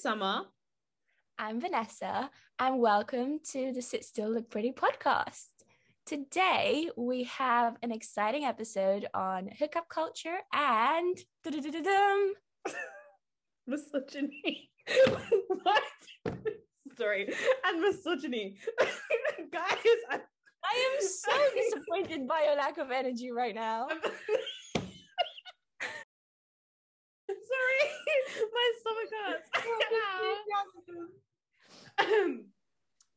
Summer. I'm Vanessa, and welcome to the Sit Still Look Pretty podcast. Today, we have an exciting episode on hookup culture and misogyny. what? Sorry, and misogyny. Guys, I... I am so disappointed by your lack of energy right now. Sorry, my stomach hurts.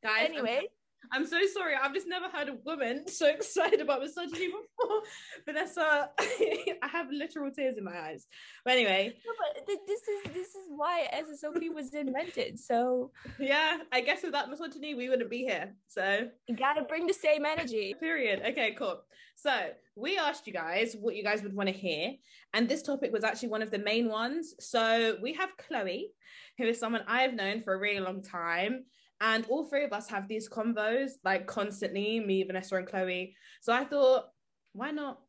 Guys, anyway, I'm, I'm, so sorry. I've just never heard a woman so excited about misogyny before. Vanessa, I have literal tears in my eyes. But anyway, no, but th- this is this is why SSOP was invented. So yeah, I guess without misogyny, we wouldn't be here. So you gotta bring the same energy. Period. Okay, cool. So we asked you guys what you guys would want to hear, and this topic was actually one of the main ones. So we have Chloe, who is someone I've known for a really long time. And all three of us have these combos like constantly, me, Vanessa, and Chloe. So I thought, why not?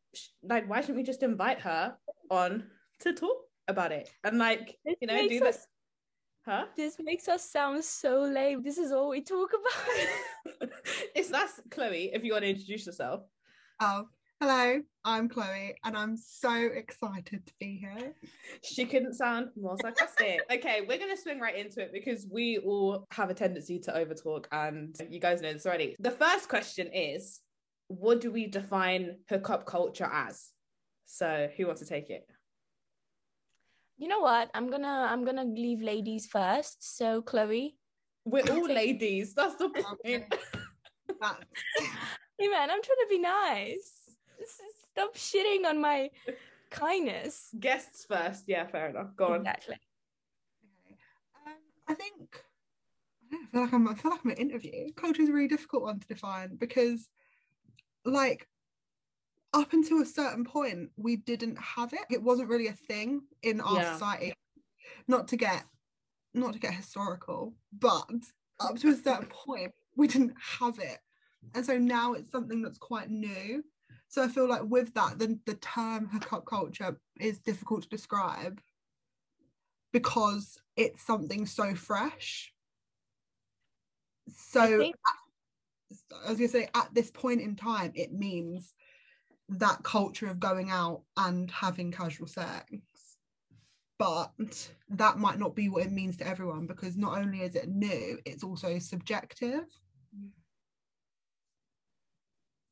Like, why shouldn't we just invite her on to talk about it and like, this you know, do us, this? Huh? This makes us sound so lame. This is all we talk about. it's that's Chloe. If you want to introduce yourself. Oh, hello. I'm Chloe, and I'm so excited to be here. She couldn't sound more sarcastic. okay, we're gonna swing right into it because we all have a tendency to overtalk, and you guys know this already. The first question is, what do we define hookup culture as? So, who wants to take it? You know what? I'm gonna I'm gonna leave ladies first. So, Chloe, we're all ladies. That's the point. hey man, I'm trying to be nice. Stop shitting on my kindness. Guests first. Yeah, fair enough. Go on. Exactly. Okay. Um, I think I feel like I'm I feel like I'm an interview. Culture is a really difficult one to define because like up until a certain point we didn't have it. It wasn't really a thing in our yeah. society. Not to get not to get historical, but up to a certain point we didn't have it. And so now it's something that's quite new. So I feel like with that, the, the term hookup culture is difficult to describe because it's something so fresh. So think- I was gonna say at this point in time, it means that culture of going out and having casual sex. But that might not be what it means to everyone because not only is it new, it's also subjective. Mm.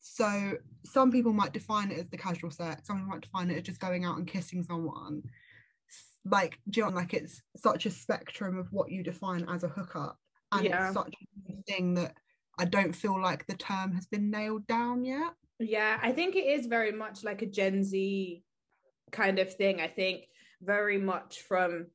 So some people might define it as the casual sex, some people might define it as just going out and kissing someone. Like, know, like it's such a spectrum of what you define as a hookup. And yeah. it's such a thing that I don't feel like the term has been nailed down yet. Yeah, I think it is very much like a Gen Z kind of thing. I think very much from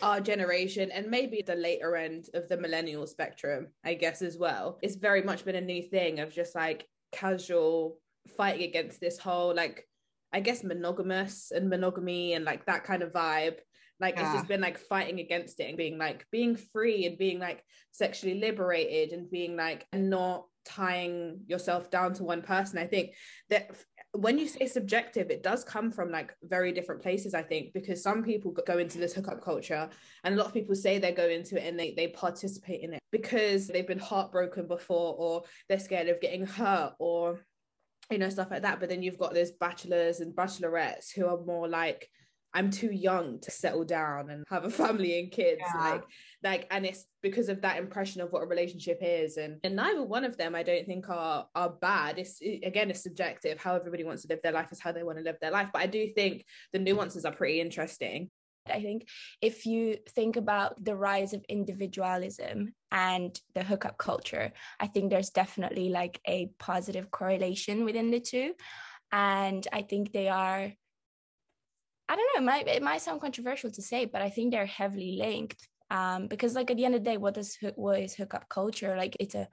our generation and maybe the later end of the millennial spectrum, I guess, as well. It's very much been a new thing of just like casual fighting against this whole like I guess monogamous and monogamy and like that kind of vibe. Like yeah. it's just been like fighting against it and being like being free and being like sexually liberated and being like not tying yourself down to one person. I think that when you say subjective, it does come from like very different places, I think, because some people go into this hookup culture and a lot of people say they go into it and they, they participate in it because they've been heartbroken before or they're scared of getting hurt or you know stuff like that but then you've got those bachelors and bachelorettes who are more like I'm too young to settle down and have a family and kids yeah. like like and it's because of that impression of what a relationship is and and neither one of them I don't think are are bad it's it, again it's subjective how everybody wants to live their life is how they want to live their life but I do think the nuances are pretty interesting I think if you think about the rise of individualism and the hookup culture, I think there's definitely like a positive correlation within the two. And I think they are, I don't know, it might, it might sound controversial to say, but I think they're heavily linked. Um, because like at the end of the day, what is what is hookup culture? Like it's a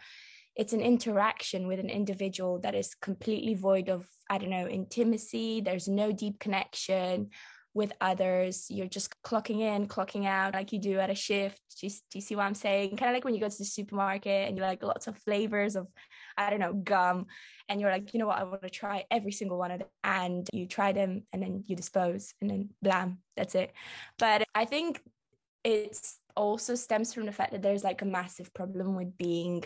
it's an interaction with an individual that is completely void of i don't know intimacy there's no deep connection with others. You're just clocking in, clocking out like you do at a shift. Do you, do you see what I'm saying? Kind of like when you go to the supermarket and you like lots of flavors of, I don't know, gum. And you're like, you know what, I want to try every single one of them. And you try them and then you dispose and then blam, that's it. But I think it's also stems from the fact that there's like a massive problem with being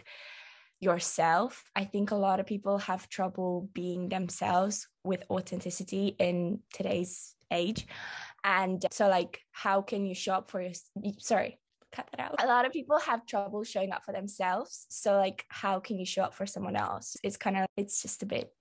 yourself. I think a lot of people have trouble being themselves with authenticity in today's age. And so, like, how can you show up for your, sorry, cut that out. A lot of people have trouble showing up for themselves. So, like, how can you show up for someone else? It's kind of, it's just a bit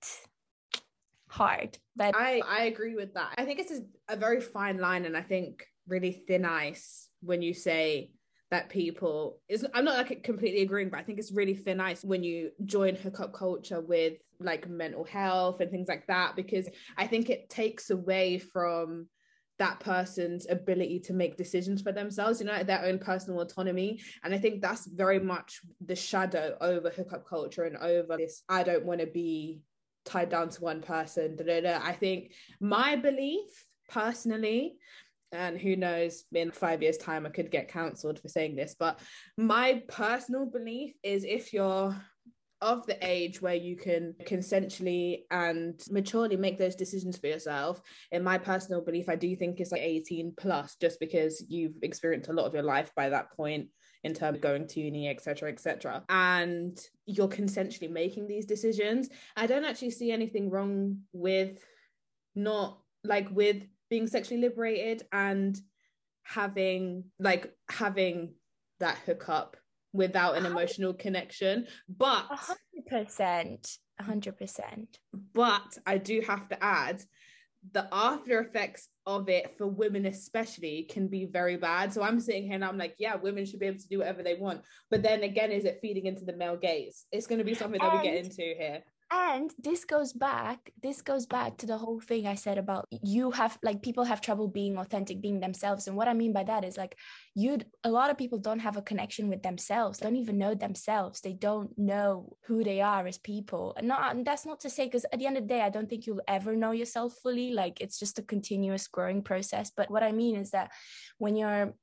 hard. But I, I agree with that. I think it's a, a very fine line and I think really thin ice when you say that people is I'm not like completely agreeing, but I think it's really thin ice when you join hookup culture with like mental health and things like that, because I think it takes away from that person's ability to make decisions for themselves, you know, their own personal autonomy. And I think that's very much the shadow over hookup culture and over this I don't want to be tied down to one person. Da, da, da. I think my belief personally and who knows in five years time i could get cancelled for saying this but my personal belief is if you're of the age where you can consensually and maturely make those decisions for yourself in my personal belief i do think it's like 18 plus just because you've experienced a lot of your life by that point in terms of going to uni etc etc and you're consensually making these decisions. I don't actually see anything wrong with not like with being sexually liberated and having like having that hookup without an emotional connection. But 100% 100% but i do have to add the after effects of it for women especially can be very bad. So i'm sitting here and i'm like yeah women should be able to do whatever they want. But then again is it feeding into the male gaze? It's going to be something that and, we get into here and this goes back this goes back to the whole thing i said about you have like people have trouble being authentic being themselves. And what i mean by that is like you a lot of people don't have a connection with themselves don't even know themselves. They don't know who they are as people. And not and that's not to say because at the end of the day i don't think you'll ever know yourself fully. Like it's just a continuous growing process. But what i mean is that when you're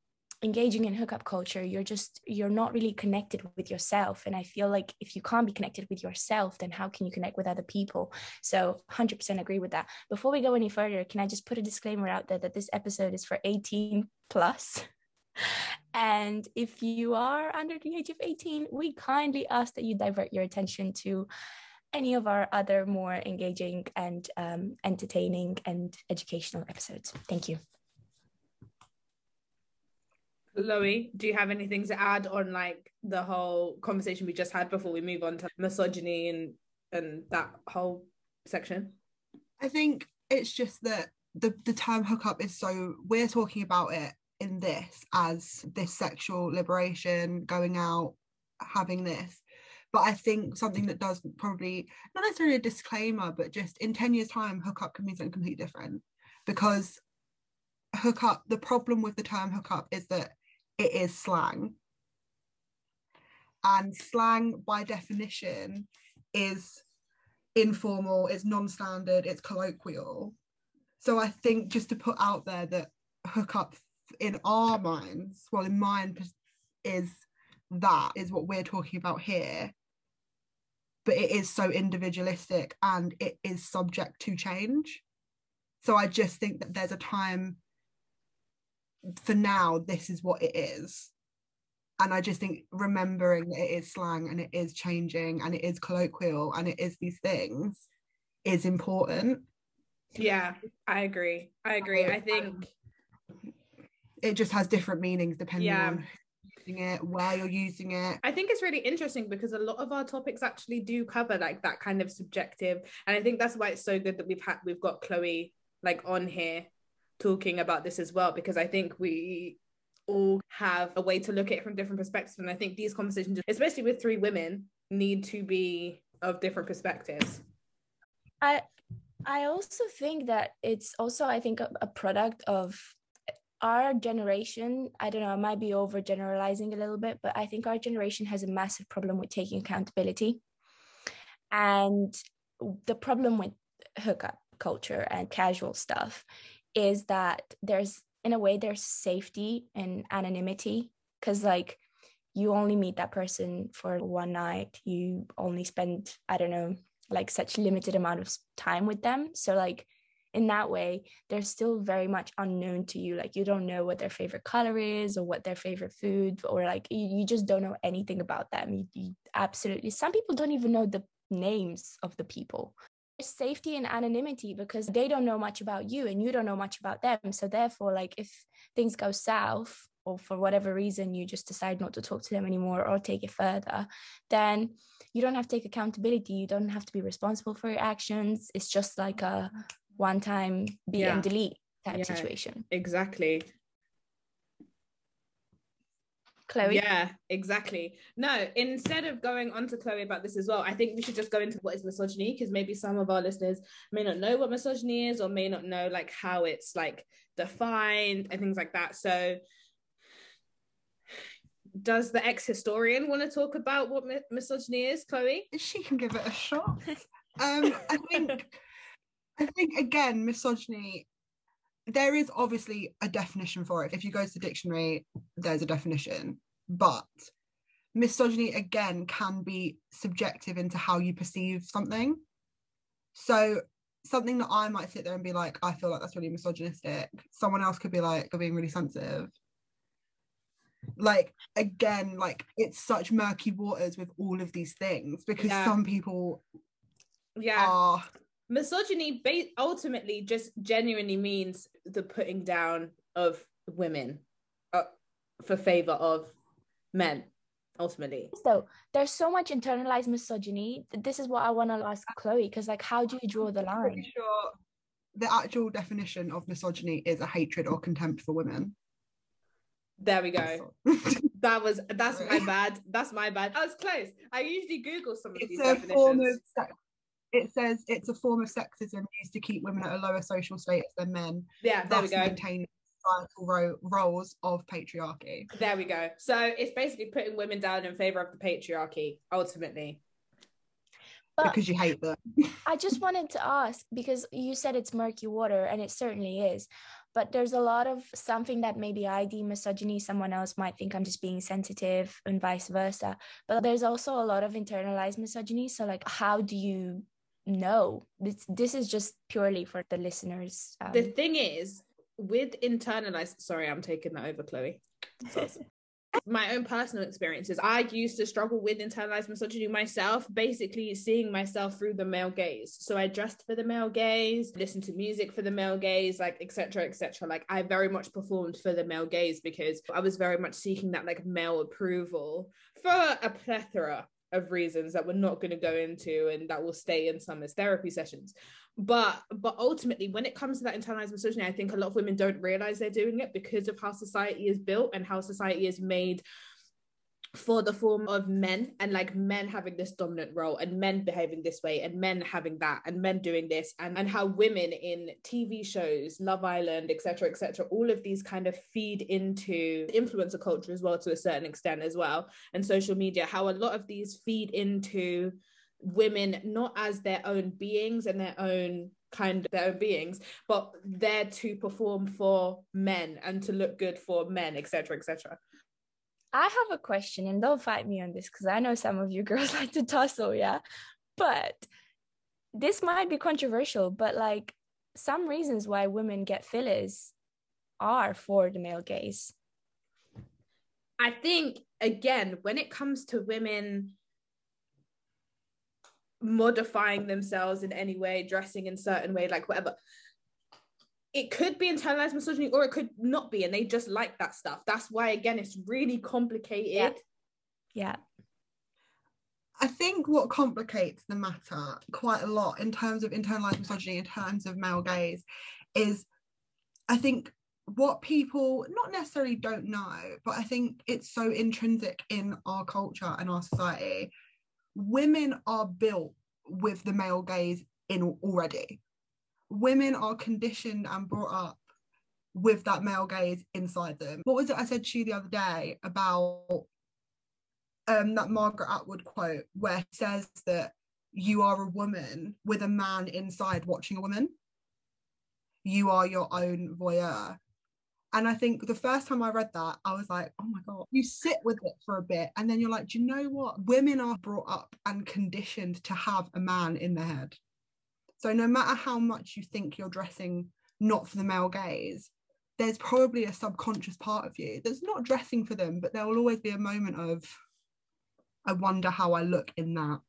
engaging in hookup culture you're just you're not really connected with yourself. And i feel like if you can't be connected with yourself then how can you connect with other people? So 100% agree with that. Before we go any further can i just put a disclaimer out there that this episode is for 18 plus? And if you are under the age of 18 we kindly ask that you divert your attention to any of our other more engaging and um, entertaining and educational episodes. Thank you Chloe, do you have anything to add on like the whole conversation we just had before we move on to misogyny and and that whole section? I think it's just that the the term hookup is so we're talking about it in this as this sexual liberation, going out, having this. But I think something that does probably not necessarily a disclaimer, but just in 10 years' time, hookup can mean something completely different. Because hookup, the problem with the term hookup is that it is slang. And slang, by definition, is informal, it's non standard, it's colloquial. So I think just to put out there that hookup in our minds, well, in mine, is that is what we're talking about here. But it is so individualistic and it is subject to change. So I just think that there's a time for now, this is what it is. And I just think remembering that it is slang and it is changing and it is colloquial and it is these things is important. Yeah, I agree. I agree. I think it just has different meanings depending yeah. on using it, where you're using it. I think it's really interesting because a lot of our topics actually do cover like that kind of subjective, and I think that's why it's so good that we've had we've got Chloe like on here talking about this as well because I think we all have a way to look at it from different perspectives and I think these conversations especially with three women need to be of different perspectives. I I also think that it's also I think a, a product of our generation, I don't know, I might be over generalizing a little bit, but I think our generation has a massive problem with taking accountability. And the problem with hookup culture and casual stuff is that there's in a way there's safety and anonymity because like you only meet that person for one night. You only spend i don't know like such limited amount of time with them. So like in that way they're still very much unknown to you. Like you don't know what their favorite color is or what their favorite food or like you, you just don't know anything about them. You, you absolutely some people don't even know the names of the people safety and anonymity because they don't know much about you and you don't know much about them so therefore like if things go south or for whatever reason you just decide not to talk to them anymore or take it further then you don't have to take accountability you don't have to be responsible for your actions it's just like a one time be Yeah. and delete type Yeah. situation. Exactly. Chloe, Yeah, exactly. No, instead of going on to Chloe about this as well, I think we should just go into what is misogyny because maybe some of our listeners may not know what misogyny is or may not know like how it's like defined and things like that. So does the ex-historian want to talk about what mi- misogyny is, Chloe? she can give it a shot. Um, I think, I think again, misogyny. There is obviously a definition for it. If you go to the dictionary, there's a definition. But misogyny again can be subjective into how you perceive something. So something that I might sit there and be like, I feel like that's really misogynistic. Someone else could be like, you're being really sensitive. Like again, like it's such murky waters with all of these things because Yeah. some people Yeah. are misogyny ba- ultimately just genuinely means the putting down of women uh, for favor of men ultimately so there's so much internalized misogyny. This is what I want to ask Chloe because, like, how do you draw the I'm pretty line? sure the actual definition of misogyny is a hatred or contempt for women. there we go that was that's my bad that's my bad i was close i usually google some of it's these a form of definitions sex. It says it's a form of sexism used to keep women at a lower social status than men, yeah there we thus go maintaining societal ro- roles of patriarchy. there we go so it's basically putting women down in favor of the patriarchy ultimately But because you hate them. I just wanted to ask because you said it's murky water, and it certainly is. But there's a lot of something that maybe I deem misogyny, someone else might think I'm just being sensitive, and vice versa. But there's also a lot of internalized misogyny. So, like, how do you know? This this is just purely for the listeners. Um, the thing is with internalized sorry i'm taking that over chloe my own personal experiences i used to struggle with internalized misogyny myself basically seeing myself through the male gaze so i dressed for the male gaze listened to music for the male gaze like etc etc like i very much performed for the male gaze because i was very much seeking that like male approval for a plethora of reasons that we're not going to go into and that will stay in some as therapy sessions. But but ultimately when it comes to that internalized misogyny i think a lot of women don't realize they're doing it because of how society is built and how society is made for the form of men and like men having this dominant role and men behaving this way and men having that and men doing this and, and how women in tv shows love island etc etc all of these kind of feed into influencer culture as well to a certain extent as well and social media how a lot of these feed into women not as their own beings and their own kind of their own beings but there to perform for men and to look good for men etc etc I have a question, and don't fight me on this because I know some of you girls like to tussle, yeah. But this might be controversial, but like some reasons why women get fillers are for the male gaze. I think again, when it comes to women modifying themselves in any way, dressing in certain way, like whatever, it could be internalized misogyny or it could not be, and they just like that stuff. That's why again, it's really complicated. Yeah. Yeah. I think what complicates the matter quite a lot in terms of internalized misogyny, in terms of male gaze, is I think what people not necessarily don't know, but I think it's so intrinsic in our culture and our society. Women are built with the male gaze in already. Women are conditioned and brought up with that male gaze inside them. What was it I said to you the other day about um, that Margaret Atwood quote where it says that you are a woman with a man inside watching a woman. you are your own voyeur. And I think the first time I read that, I was like, oh my God, you sit with it for a bit. And then you're like, do you know what? Women are brought up and conditioned to have a man in their head. So no matter how much you think you're dressing not for the male gaze, there's probably a subconscious part of you that's not dressing for them, but there will always be a moment of, I wonder how I look in that.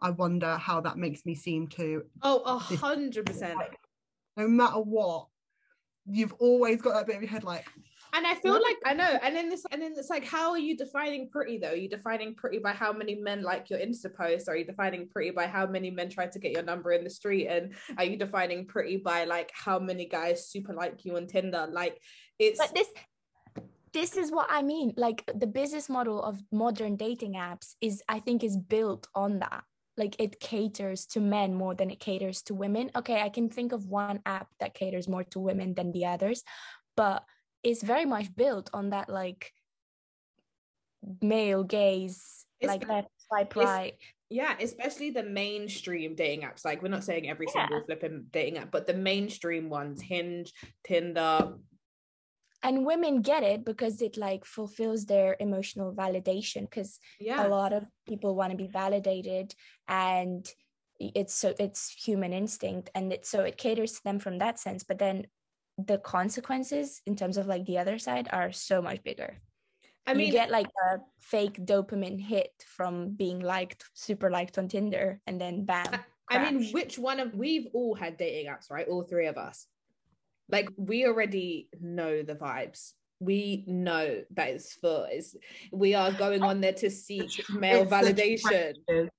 I wonder how that makes me seem to. Oh, a hundred percent. No matter what, you've always got that bit of your head like, And I feel like I know, and then this, and then it's like, how are you defining pretty though? Are you defining pretty by how many men like your Insta post? Are you defining pretty by how many men try to get your number in the street? And are you defining pretty by like how many guys super like you on Tinder? Like it's But this this is what I mean. Like the business model of modern dating apps is I think is built on that. Like it caters to men more than it caters to women. Okay, I can think of one app that caters more to women than the others, but it's very much built on that like male gaze, It's- like left swipe right. yeah, especially the mainstream dating apps. Like we're not saying every Yeah. single flipping dating app, but the mainstream ones, Hinge, Tinder. And women get it because it like fulfills their emotional validation because Yeah. a lot of people want to be validated and it's so it's human instinct and it so it caters to them from that sense but then the consequences in terms of like the other side are so much bigger I mean, you get like a fake dopamine hit from being liked super liked on tinder and then bam I mean, which one of we've all had dating apps, right? All three of us. Like we already know the vibes. We know that it's for it's we are going on there to seek male the validation.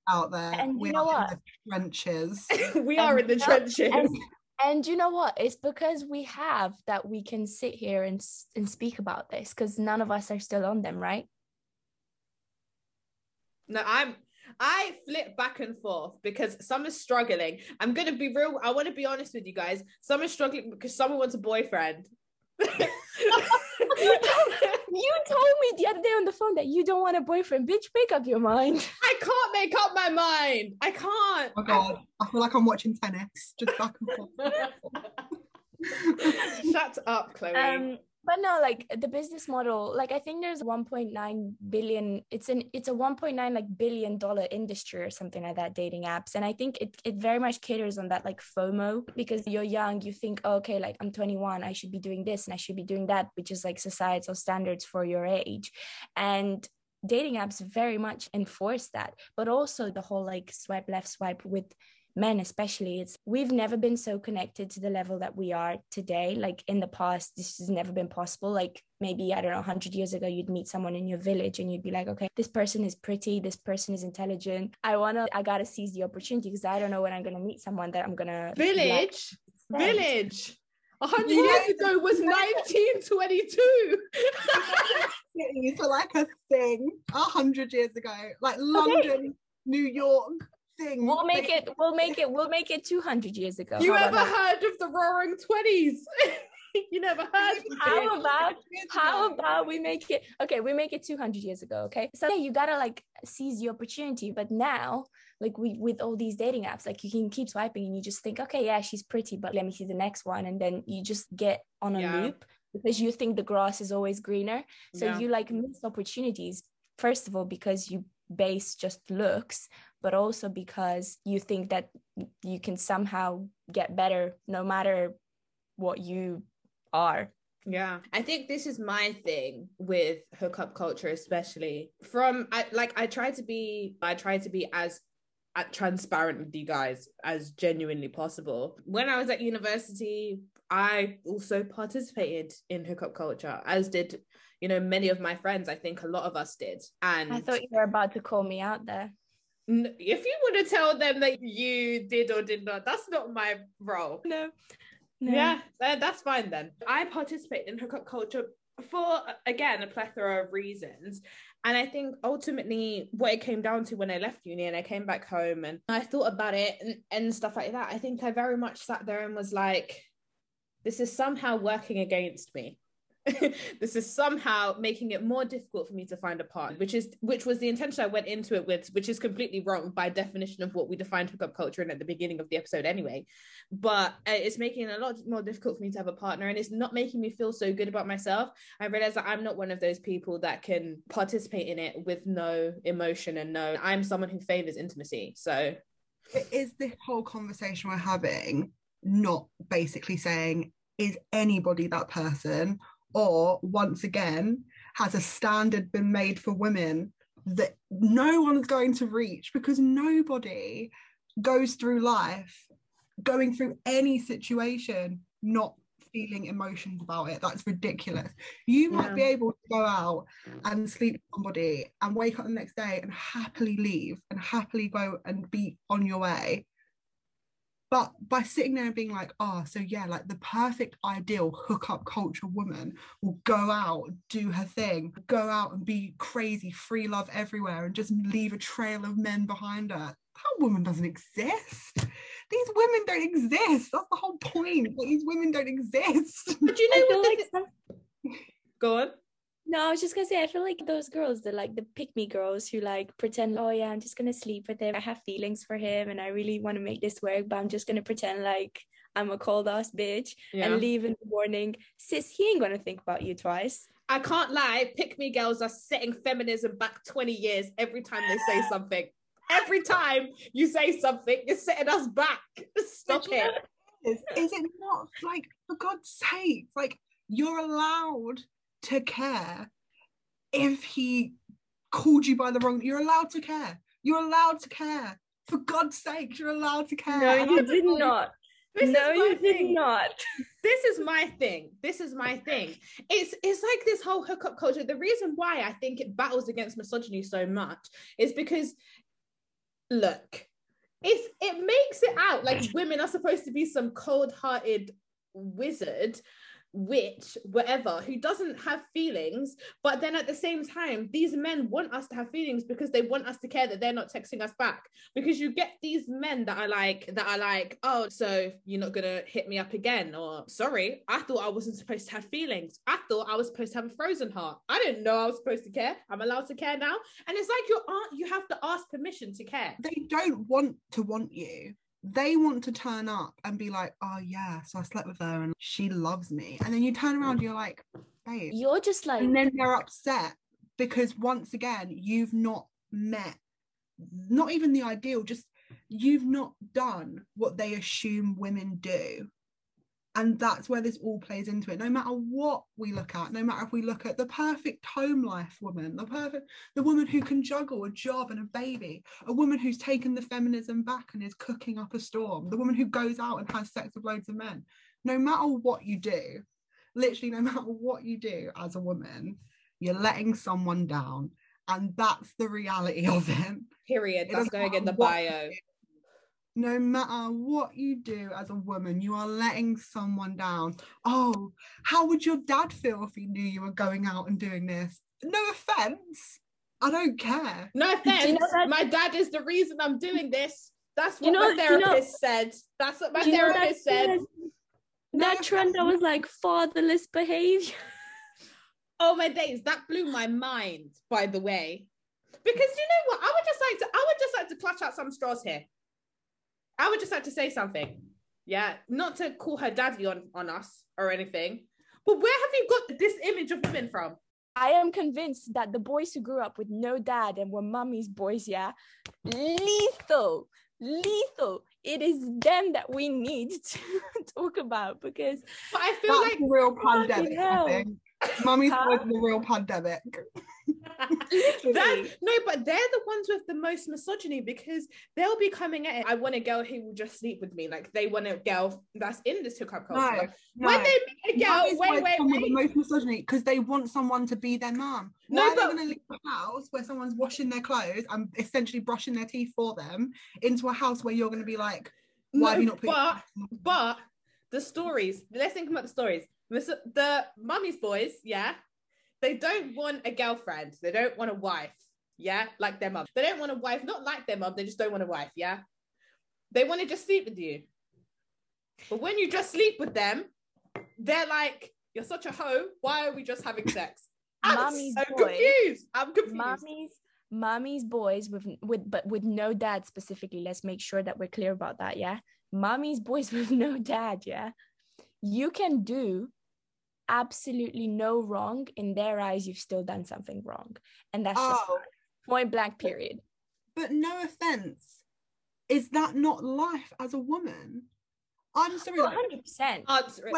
out there. And you we know are what? in the trenches. we are in the trenches. and, and you know what it's because we have that we can sit here and and speak about this because none of us are still on them right No, I'm I flip back and forth because some is struggling. I'm gonna be real. I want to be honest with you guys. Some is struggling because someone wants a boyfriend. You told me the other day on the phone that you don't want a boyfriend. Bitch, make up your mind. I can't make up my mind. I can't. Oh my god, I feel like I'm watching tennis, just back and forth. Shut up, Chloe. Um, but no, like the business model, like I think there's 1.9 billion. It's an it's a 1.9 like billion dollar industry or something like that. Dating apps, and I think it it very much caters on that like FOMO because you're young. You think, oh, okay, like I'm 21, I should be doing this and I should be doing that, which is like societal standards for your age, and dating apps very much enforce that but also the whole like swipe left swipe with men especially it's we've never been so connected to the level that we are today like in the past this has never been possible like maybe i don't know 100 years ago you'd meet someone in your village and you'd be like okay this person is pretty this person is intelligent i want to i gotta seize the opportunity because i don't know when i'm gonna meet someone that i'm gonna like. Village, village. A hundred Yeah. years ago was 1922. Cities are like a thing a hundred years ago, like London, New York thing. we'll make it we'll make it we'll make it 200 years ago you How ever heard of the Roaring Twenties? you never heard How about how about we make it okay we make it 200 years ago okay so yeah you gotta like seize the opportunity but now like we with all these dating apps like you can keep swiping and you just think okay yeah she's pretty but let me see the next one and then you just get on a Yeah. loop because you think the grass is always greener so Yeah. you like miss opportunities first of all because you base just looks but also because you think that you can somehow get better no matter what you are Yeah, I think this is my thing with hookup culture, especially from I like I try to be I try to be as uh, transparent with you guys as genuinely possible. When I was at university, I also participated in hookup culture, as did you know many of my friends. I think a lot of us did, and i thought you were about to call me out there if you want to tell them that you did or did not, that's not my role. no Yeah, that's fine then. I participate in hookup culture for, again, a plethora of reasons. And I think ultimately what it came down to when I left uni and I came back home and I thought about it and, and stuff like that, I think I very much sat there and was like, this is somehow working against me. this is somehow making it more difficult for me to find a partner, which is which was the intention I went into it with, which is completely wrong by definition of what we defined hookup culture in at the beginning of the episode anyway. But uh, it's making it a lot more difficult for me to have a partner, and it's not making me feel so good about myself. I realize that I'm not one of those people that can participate in it with no emotion and no. I'm someone who favors intimacy, so is this whole conversation we're having not basically saying is anybody that person or once again has a standard been made for women that no one's going to reach because nobody goes through life going through any situation not feeling emotions about it. That's ridiculous. You might be able to go out and sleep with somebody and wake up the next day and happily leave and happily go and be on your way but by sitting there and being like, oh, so yeah, like the perfect ideal hookup culture woman will go out, do her thing, go out and be crazy, free love everywhere, and just leave a trail of men behind her. That woman doesn't exist. These women don't exist. That's the whole point. These women don't exist. But you know what? Like. Go on. No, I was just gonna say, I feel like those girls, the like the pick me girls who like pretend, oh yeah, I'm just gonna sleep with him. I have feelings for him and I really want to make this work, but I'm just gonna pretend like I'm a cold ass bitch yeah. and leave in the morning. Sis, he ain't gonna think about you twice. I can't lie, pick me girls are setting feminism back 20 years every time they say something. Every time you say something, you're setting us back. Stop it. Is, is it not like for God's sake? Like you're allowed to care if he called you by the wrong you're allowed to care. You're allowed to care. For god's sake you're allowed to care. No you did not. This no you did not. This is my thing. This is my thing. It's it's like this whole hookup culture. The reason why i think it battles against misogyny so much is because look it's it makes it out like women are supposed to be some cold-hearted wizard witch, whatever, who doesn't have feelings, but then at the same time, these men want us to have feelings because they want us to care that they're not texting us back. Because you get these men that are like, that are like, oh, so you're not gonna hit me up again, or sorry, I thought I wasn't supposed to have feelings. I thought I was supposed to have a frozen heart. I didn't know I was supposed to care. I'm allowed to care now. And it's like you aren't, you have to ask permission to care. They don't want to want you they want to turn up and be like, oh yeah, so I slept with her and she loves me. And then you turn around, you're like, babe. You're just like and then they're upset because once again, you've not met not even the ideal, just you've not done what they assume women do and that's where this all plays into it. No matter what we look at no matter if we look at the perfect home life woman the perfect the woman who can juggle a job and a baby a woman who's taken the feminism back and is cooking up a storm the woman who goes out and has sex with loads of men. No matter what you do literally no matter what you do as a woman you're letting someone down. And that's the reality of it. Period. That's going in the bio no matter what you do as a woman, you are letting someone down. Oh, how would your dad feel if he knew you were going out and doing this? No offense. I don't care. No offense. You know My dad is the reason I'm doing this. That's what you know, my therapist you know, said. That's what my therapist said. That trend that was like fatherless behavior. oh my days, that blew my mind, by the way. Because you know what? I would just like to I would just like to clutch out some straws here. I would just like to say something. Yeah, not to call her daddy on on us or anything, but where have you got this image of women from? I am convinced that the boys who grew up with no dad and were mummy's boys, yeah, lethal, lethal. It is them that we need to talk about because. But I feel That's like real pandemic. I think. Mummy's boys the real pandemic. that no, but they're the ones with the most misogyny because they'll be coming at it. I want a girl who will just sleep with me. Like they want a girl that's in this hookup culture. No, when they meet a girl, wait, wait, wait. The most misogyny because they want someone to be their mom. Why no, are but, they going to leave a house where someone's washing their clothes and essentially brushing their teeth for them into a house where you're going to be like, why no, have you not put? But but the stories. Let's think about the stories. The mummy's boys, yeah, they don't want a girlfriend. They don't want a wife. Yeah, like their mum. They don't want a wife, not like their mum. They just don't want a wife. Yeah, they want to just sleep with you. But when you just sleep with them, they're like, You're such a hoe. Why are we just having sex? I'm Mommy's so boy. confused. I'm confused. Mommy's mommy's boys with with but with no dad specifically. Let's make sure that we're clear about that. Yeah. Mommy's boys with no dad. Yeah. You can do absolutely no wrong in their eyes. You've still done something wrong, and that's just Oh. point blank. Period. But no offense, is that not life as a woman? I'm oh, sorry. Hundred percent. Answer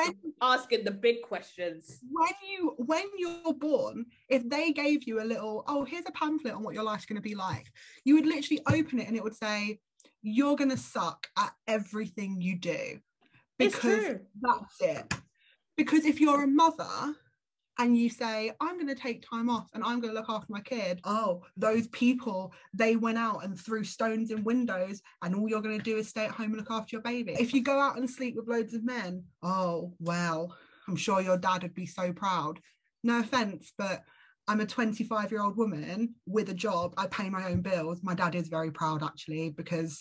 asking the big questions. when you when you're born, if they gave you a little, oh, here's a pamphlet on what your life's going to be like, you would literally open it and it would say, you're going to suck at everything you do It's because true. that's it. Because if you're a mother and you say, I'm going to take time off and I'm going to look after my kid, oh, those people, they went out and threw stones in windows and all you're going to do is stay at home and look after your baby. If you go out and sleep with loads of men, oh, well, I'm sure your dad would be so proud. No offense, but I'm a 25 year old woman with a job. I pay my own bills. My dad is very proud actually because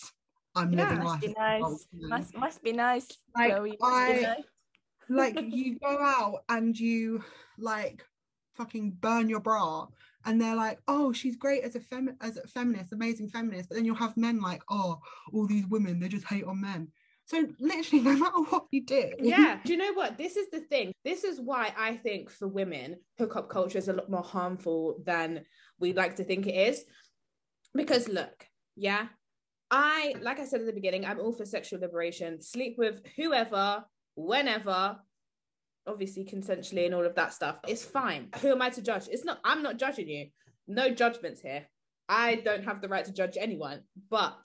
I'm Yeah, living Must life. be as an adult nice. Must must be nice. Like, Chloe, must be I- nice. Like you go out and you like fucking burn your bra and they're like oh she's great as a fem as a feminist amazing feminist but then you'll have men like oh all these women they just hate on men. So literally no matter what you do yeah. Do you know what? This is the thing. This is why i think for women hookup culture is a lot more harmful than we'd like to think it is. Because look yeah i like i said at the beginning i'm all for sexual liberation. Sleep with whoever whenever obviously consensually and all of that stuff it's fine. Who am i to judge? It's not i'm not judging you. No judgments here. I don't have the right to judge anyone but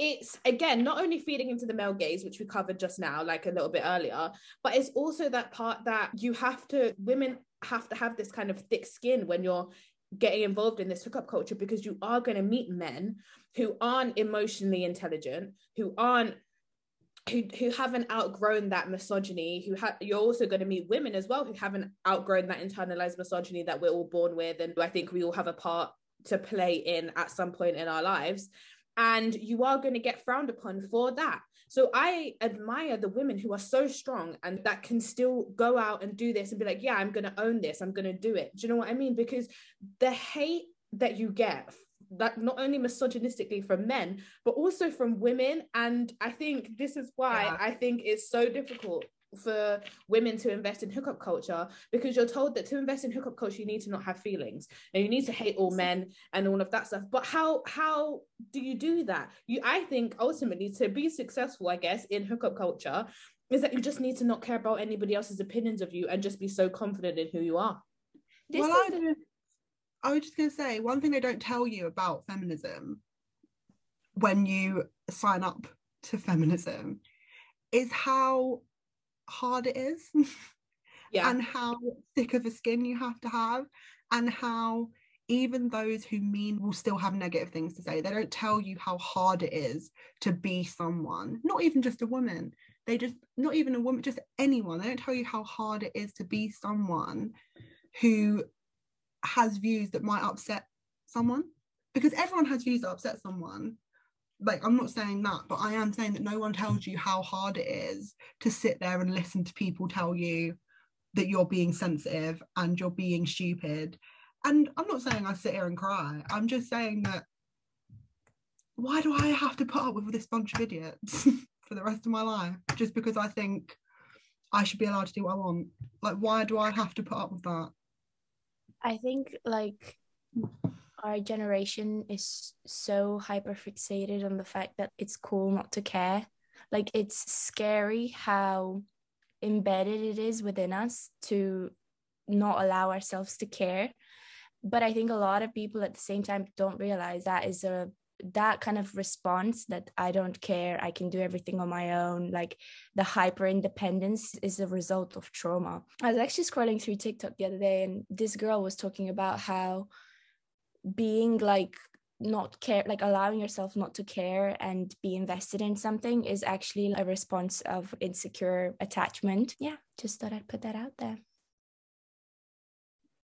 it's again not only feeding into the male gaze which we covered just now like a little bit earlier but it's also that part that you have to women have to have this kind of thick skin when you're getting involved in this hookup culture because you are going to meet men who aren't emotionally intelligent who aren't who, who haven't outgrown that misogyny who have you're also going to meet women as well who haven't outgrown that internalized misogyny that we're all born with and i think we all have a part to play in at some point in our lives and you are going to get frowned upon for that. So I admire the women who are so strong and that can still go out and do this and be like, yeah, I'm going to own this, I'm going to do it. Do you know what I mean? Because the hate that you get that not only misogynistically from men but also from women. And i think this is why Yeah. i think it's so difficult for women to invest in hookup culture because you're told that to invest in hookup culture you need to not have feelings. And you need to hate all men and all of that stuff. But how how do you do that? You i think ultimately to be successful i guess in hookup culture is that you just need to not care about anybody else's opinions of you and just be so confident in who you are. This well, is I, the- just- I was just going to say one thing they don't tell you about feminism when you sign up to feminism is how hard it is yeah. and how thick of a skin you have to have and how even those who mean will still have negative things to say. They don't tell you how hard it is to be someone not even just a woman. They just not even a woman just anyone. They don't tell you how hard it is to be someone who has views that might upset someone because everyone has views that upset someone. Like i'm not saying that but i am saying that no one tells you how hard it is to sit there and listen to people tell you that you're being sensitive and you're being stupid. And i'm not saying i sit here and cry. I'm just saying that why do i have to put up with this bunch of idiots for the rest of my life just because i think i should be allowed to do what i want? Like why do i have to put up with that I think like our generation is so hyper fixated on the fact that it's cool not to care. Like it's scary how embedded it is within us to not allow ourselves to care. But I think a lot of people at the same time don't realize that is a that kind of response that I don't care, I can do everything on my own, like the hyper independence is a result of trauma. I was actually scrolling through TikTok the other day and this girl was talking about how being like not care like allowing yourself not to care and be invested in something is actually a response of insecure attachment. Yeah, just thought I'd put that out there.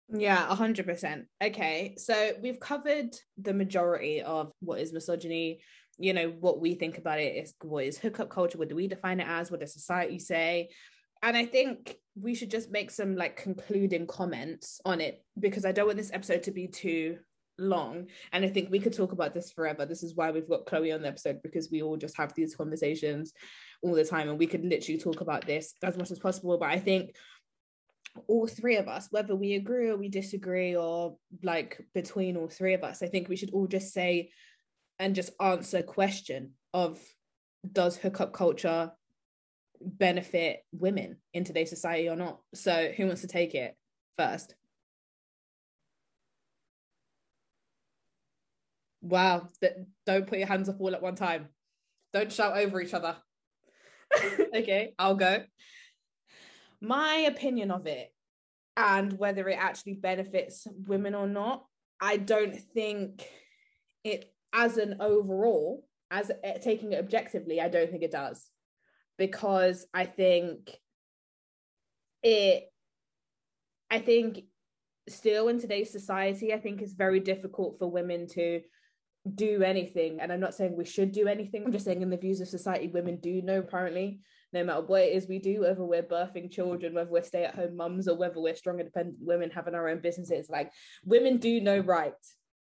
Yeah, mm. a hundred percent. Okay, so we've covered the majority of what is misogyny. You know what we think about it is what is hookup culture. What do we define it as? What does society say? and I think we should just make some like concluding comments on it because I don't want this episode to be too long. And I think we could talk about this forever. This is why we've got Chloe on the episode because we all just have these conversations all the time and we could literally talk about this as much as possible. But I think all three of us, whether we agree or we disagree, or like between all three of us, I think we should all just say and just answer question of does hookup culture benefit women in today's society or not. So who wants to take it first? Wow, don't put your hands up all at one time. Don't shout over each other. okay, I'll go. My opinion of it and whether it actually benefits women or not, I don't think it as an overall, as eh, taking it objectively, I don't think it does because I think it, I think still in today's society, I think it's very difficult for women to do anything. And I'm not saying we should do anything. I'm just saying, in the views of society, women do know apparently, no matter what it is we do, whether we're birthing children, whether we're stay at home mums, or whether we're strong, independent women having our own businesses, like women do know right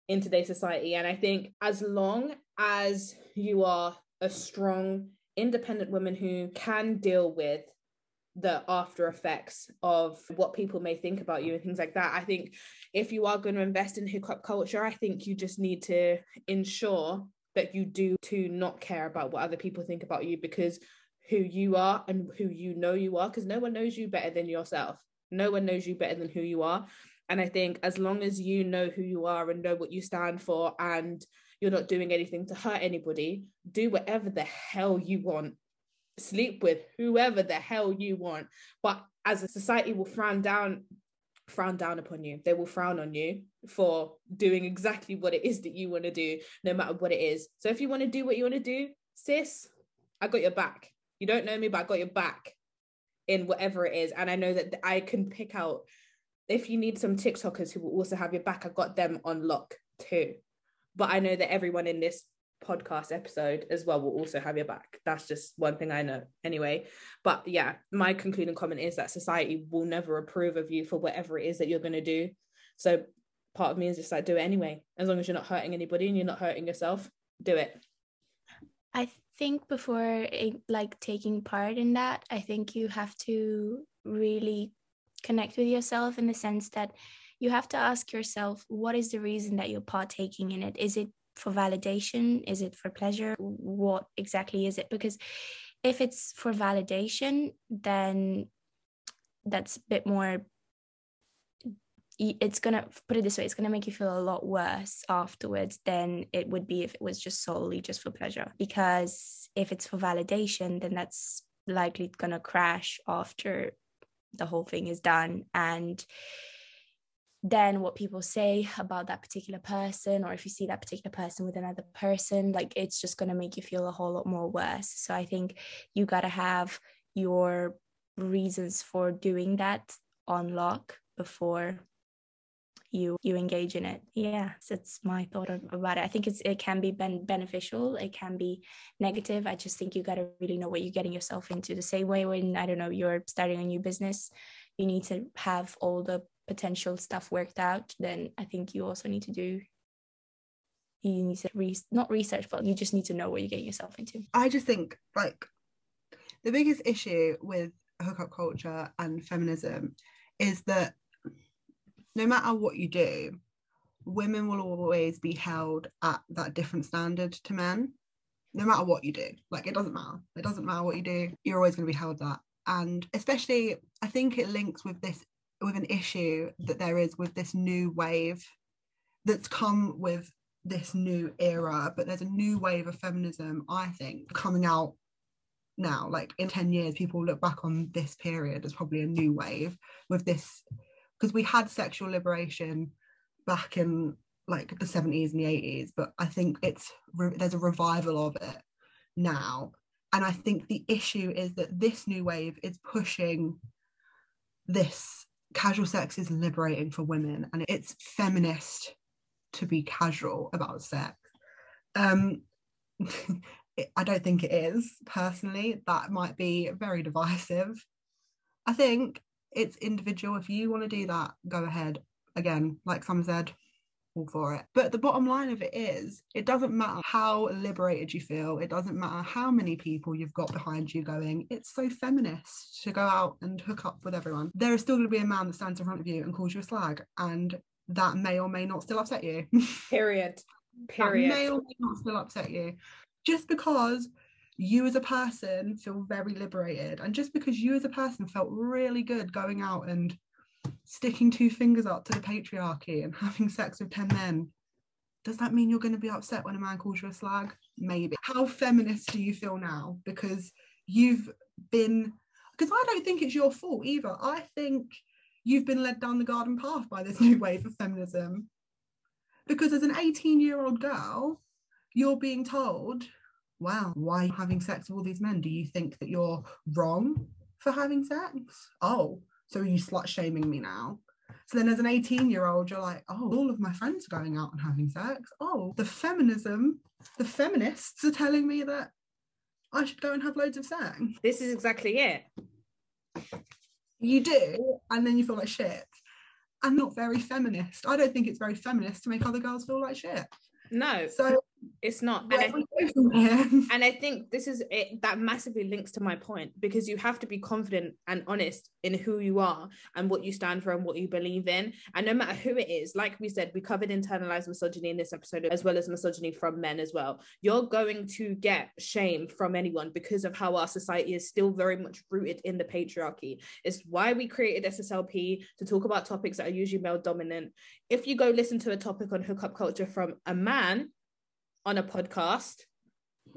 in today's society. And I think as long as you are a strong, independent woman who can deal with the after effects of what people may think about you and things like that. I think if you are going to invest in hookup culture, I think you just need to ensure that you do to not care about what other people think about you because who you are and who you know you are, because no one knows you better than yourself. No one knows you better than who you are. And I think as long as you know who you are and know what you stand for and you're not doing anything to hurt anybody, do whatever the hell you want. Sleep with whoever the hell you want. But as a society will frown down frown down upon you. They will frown on you for doing exactly what it is that you want to do, no matter what it is. So if you want to do what you want to do, sis, I got your back. You don't know me, but I got your back in whatever it is. And I know that I can pick out if you need some TikTokers who will also have your back, I got them on lock too. But I know that everyone in this podcast episode as well will also have your back. That's just one thing I know anyway. But yeah, my concluding comment is that society will never approve of you for whatever it is that you're going to do. So part of me is just like, do it anyway. As long as you're not hurting anybody and you're not hurting yourself, do it. I think before like taking part in that, I think you have to really connect with yourself in the sense that you have to ask yourself what is the reason that you're partaking in it? Is it for validation? Is it for pleasure? What exactly is it? Because if it's for validation then that's a bit more it's gonna put it this way it's gonna make you feel a lot worse afterwards than it would be if it was just solely just for pleasure. Because if it's for validation then that's likely gonna crash after the whole thing is done. And then what people say about that particular person or if you see that particular person with another person like it's just going to make you feel a whole lot more worse. So i think you got to have your reasons for doing that on lock before you you engage in it. Yeah that's my thought about it. I think it's it can be ben- beneficial it can be negative. I just think you got to really know what you're getting yourself into. The same way when i don't know you're starting a new business you need to have all the potential stuff worked out then i think you also need to do you need to re- not research but you just need to know what you're getting yourself into. I just think like the biggest issue with hookup culture and feminism is that no matter what you do, women will always be held at that different standard to men, no matter what you do. Like it doesn't matter. It doesn't matter what you do. You're always going to be held that. And especially, I think it links with this with an issue that there is with this new wave that's come with this new era. But there's a new wave of feminism, I think, coming out now. Like in 10 years, people look back on this period as probably a new wave with this because we had sexual liberation back in like the 70s and the 80s but i think it's there's a revival of it now. And i think the issue is that this new wave is pushing this casual sex is liberating for women and it's feminist to be casual about sex. Um i don't think it is personally. That might be very divisive. I think it's individual. If you want to do that, go ahead. Again, like Sam said, all for it. But the bottom line of it is, it doesn't matter how liberated you feel. It doesn't matter how many people you've got behind you going. It's so feminist to go out and hook up with everyone. There is still going to be a man that stands in front of you and calls you a slag, and that may or may not still upset you. Period. that Period. may or may not still upset you. Just because you as a person feel very liberated, and just because you as a person felt really good going out and sticking two fingers up to the patriarchy and having sex with 10 men, does that mean you're going to be upset when a man calls you a slag? Maybe. How feminist do you feel now? Because you've been, because I don't think it's your fault either. I think you've been led down the garden path by this new wave of feminism. Because as an 18 year old girl, you're being told, wow, why having sex with all these men? Do you think that you're wrong for having sex? Oh, so are you slut shaming me now? So then as an 18 year old, you're like, oh, all of my friends are going out and having sex. Oh, the feminism, the feminists are telling me that I should go and have loads of sex. This is exactly it. You do, and then you feel like shit. And not very feminist. I don't think it's very feminist to make other girls feel like shit. No, So it's not. And I do we go from here? and I think this is it that massively links to my point because you have to be confident and honest in who you are and what you stand for and what you believe in. And no matter who it is, like we said, we covered internalized misogyny in this episode, as well as misogyny from men as well. You're going to get shame from anyone because of how our society is still very much rooted in the patriarchy. It's why we created SSLP to talk about topics that are usually male dominant. If you go listen to a topic on hookup culture from a man on a podcast,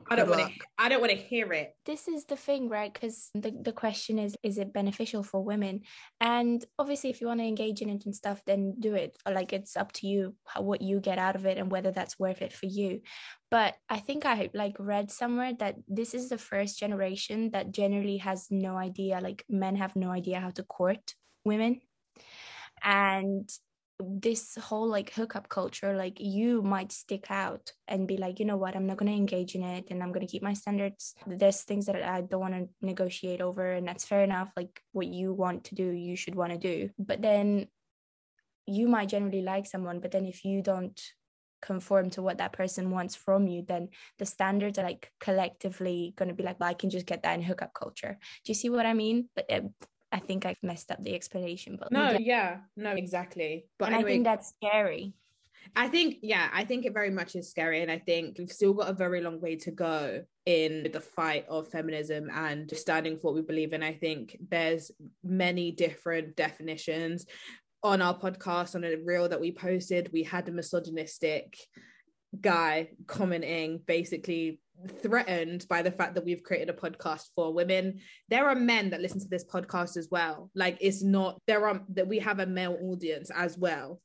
I don't want to. I don't want to hear it. this is the thing right? Because the, the question is is it beneficial for women? And obviously if you want to engage in it and stuff then do it. Like it's up to you how, what you get out of it and whether that's worth it for you. But i think i like read somewhere that this is the first generation that generally has no idea like men have no idea how to court women. And this whole like hookup culture like you might stick out and be like you know what? I'm not going to engage in it and i'm going to keep my standards. There's things that i don't want to negotiate over and that's fair enough. Like what you want to do you should want to do. But then you might generally like someone but then if you don't conform to what that person wants from you then the standards are like collectively going to be like well, i can just get that in hookup culture. Do you see what i mean? But uh, i think i've messed up the explanation but No, yeah, no, exactly. But and anyway, i think that's scary I think, yeah, I think it very much is scary. And I think we've still got a very long way to go in the fight of feminism and standing for what we believe in. I think there's many different definitions. On our podcast, on a reel that we posted, we had a misogynistic guy commenting basically threatened by the fact that we've created a podcast for women there are men that listen to this podcast as well like it's not there are that we have a male audience as well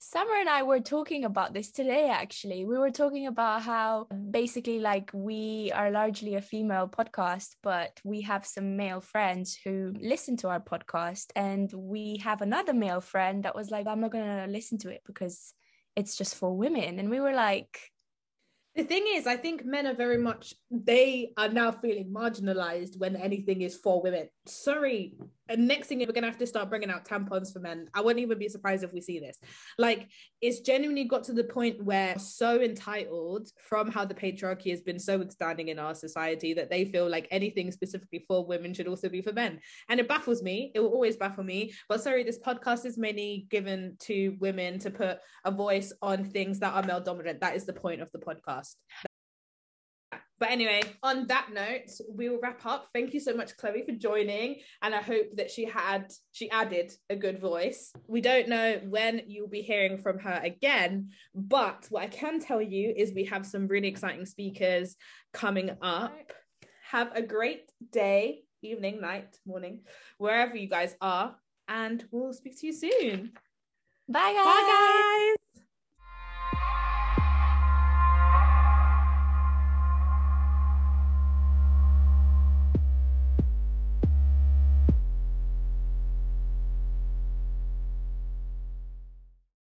Summer and I were talking about this today, actually. We were talking about how basically, like, we are largely a female podcast, but we have some male friends who listen to our podcast. And we have another male friend that was like, I'm not going to listen to it because it's just for women. And we were like, The thing is, I think men are very much they are now feeling marginalized when anything is for women. Sorry, and next thing we're gonna have to start bringing out tampons for men. I wouldn't even be surprised if we see this. Like, it's genuinely got to the point where so entitled from how the patriarchy has been so withstanding in our society that they feel like anything specifically for women should also be for men. And it baffles me. It will always baffle me. But sorry, this podcast is mainly given to women to put a voice on things that are male dominant. That is the point of the podcast. But anyway, on that note, we will wrap up. Thank you so much, Chloe, for joining. And I hope that she had she added a good voice. We don't know when you'll be hearing from her again, but what I can tell you is we have some really exciting speakers coming up. Have a great day, evening, night, morning, wherever you guys are, and we'll speak to you soon. bye, guys. Bye, guys.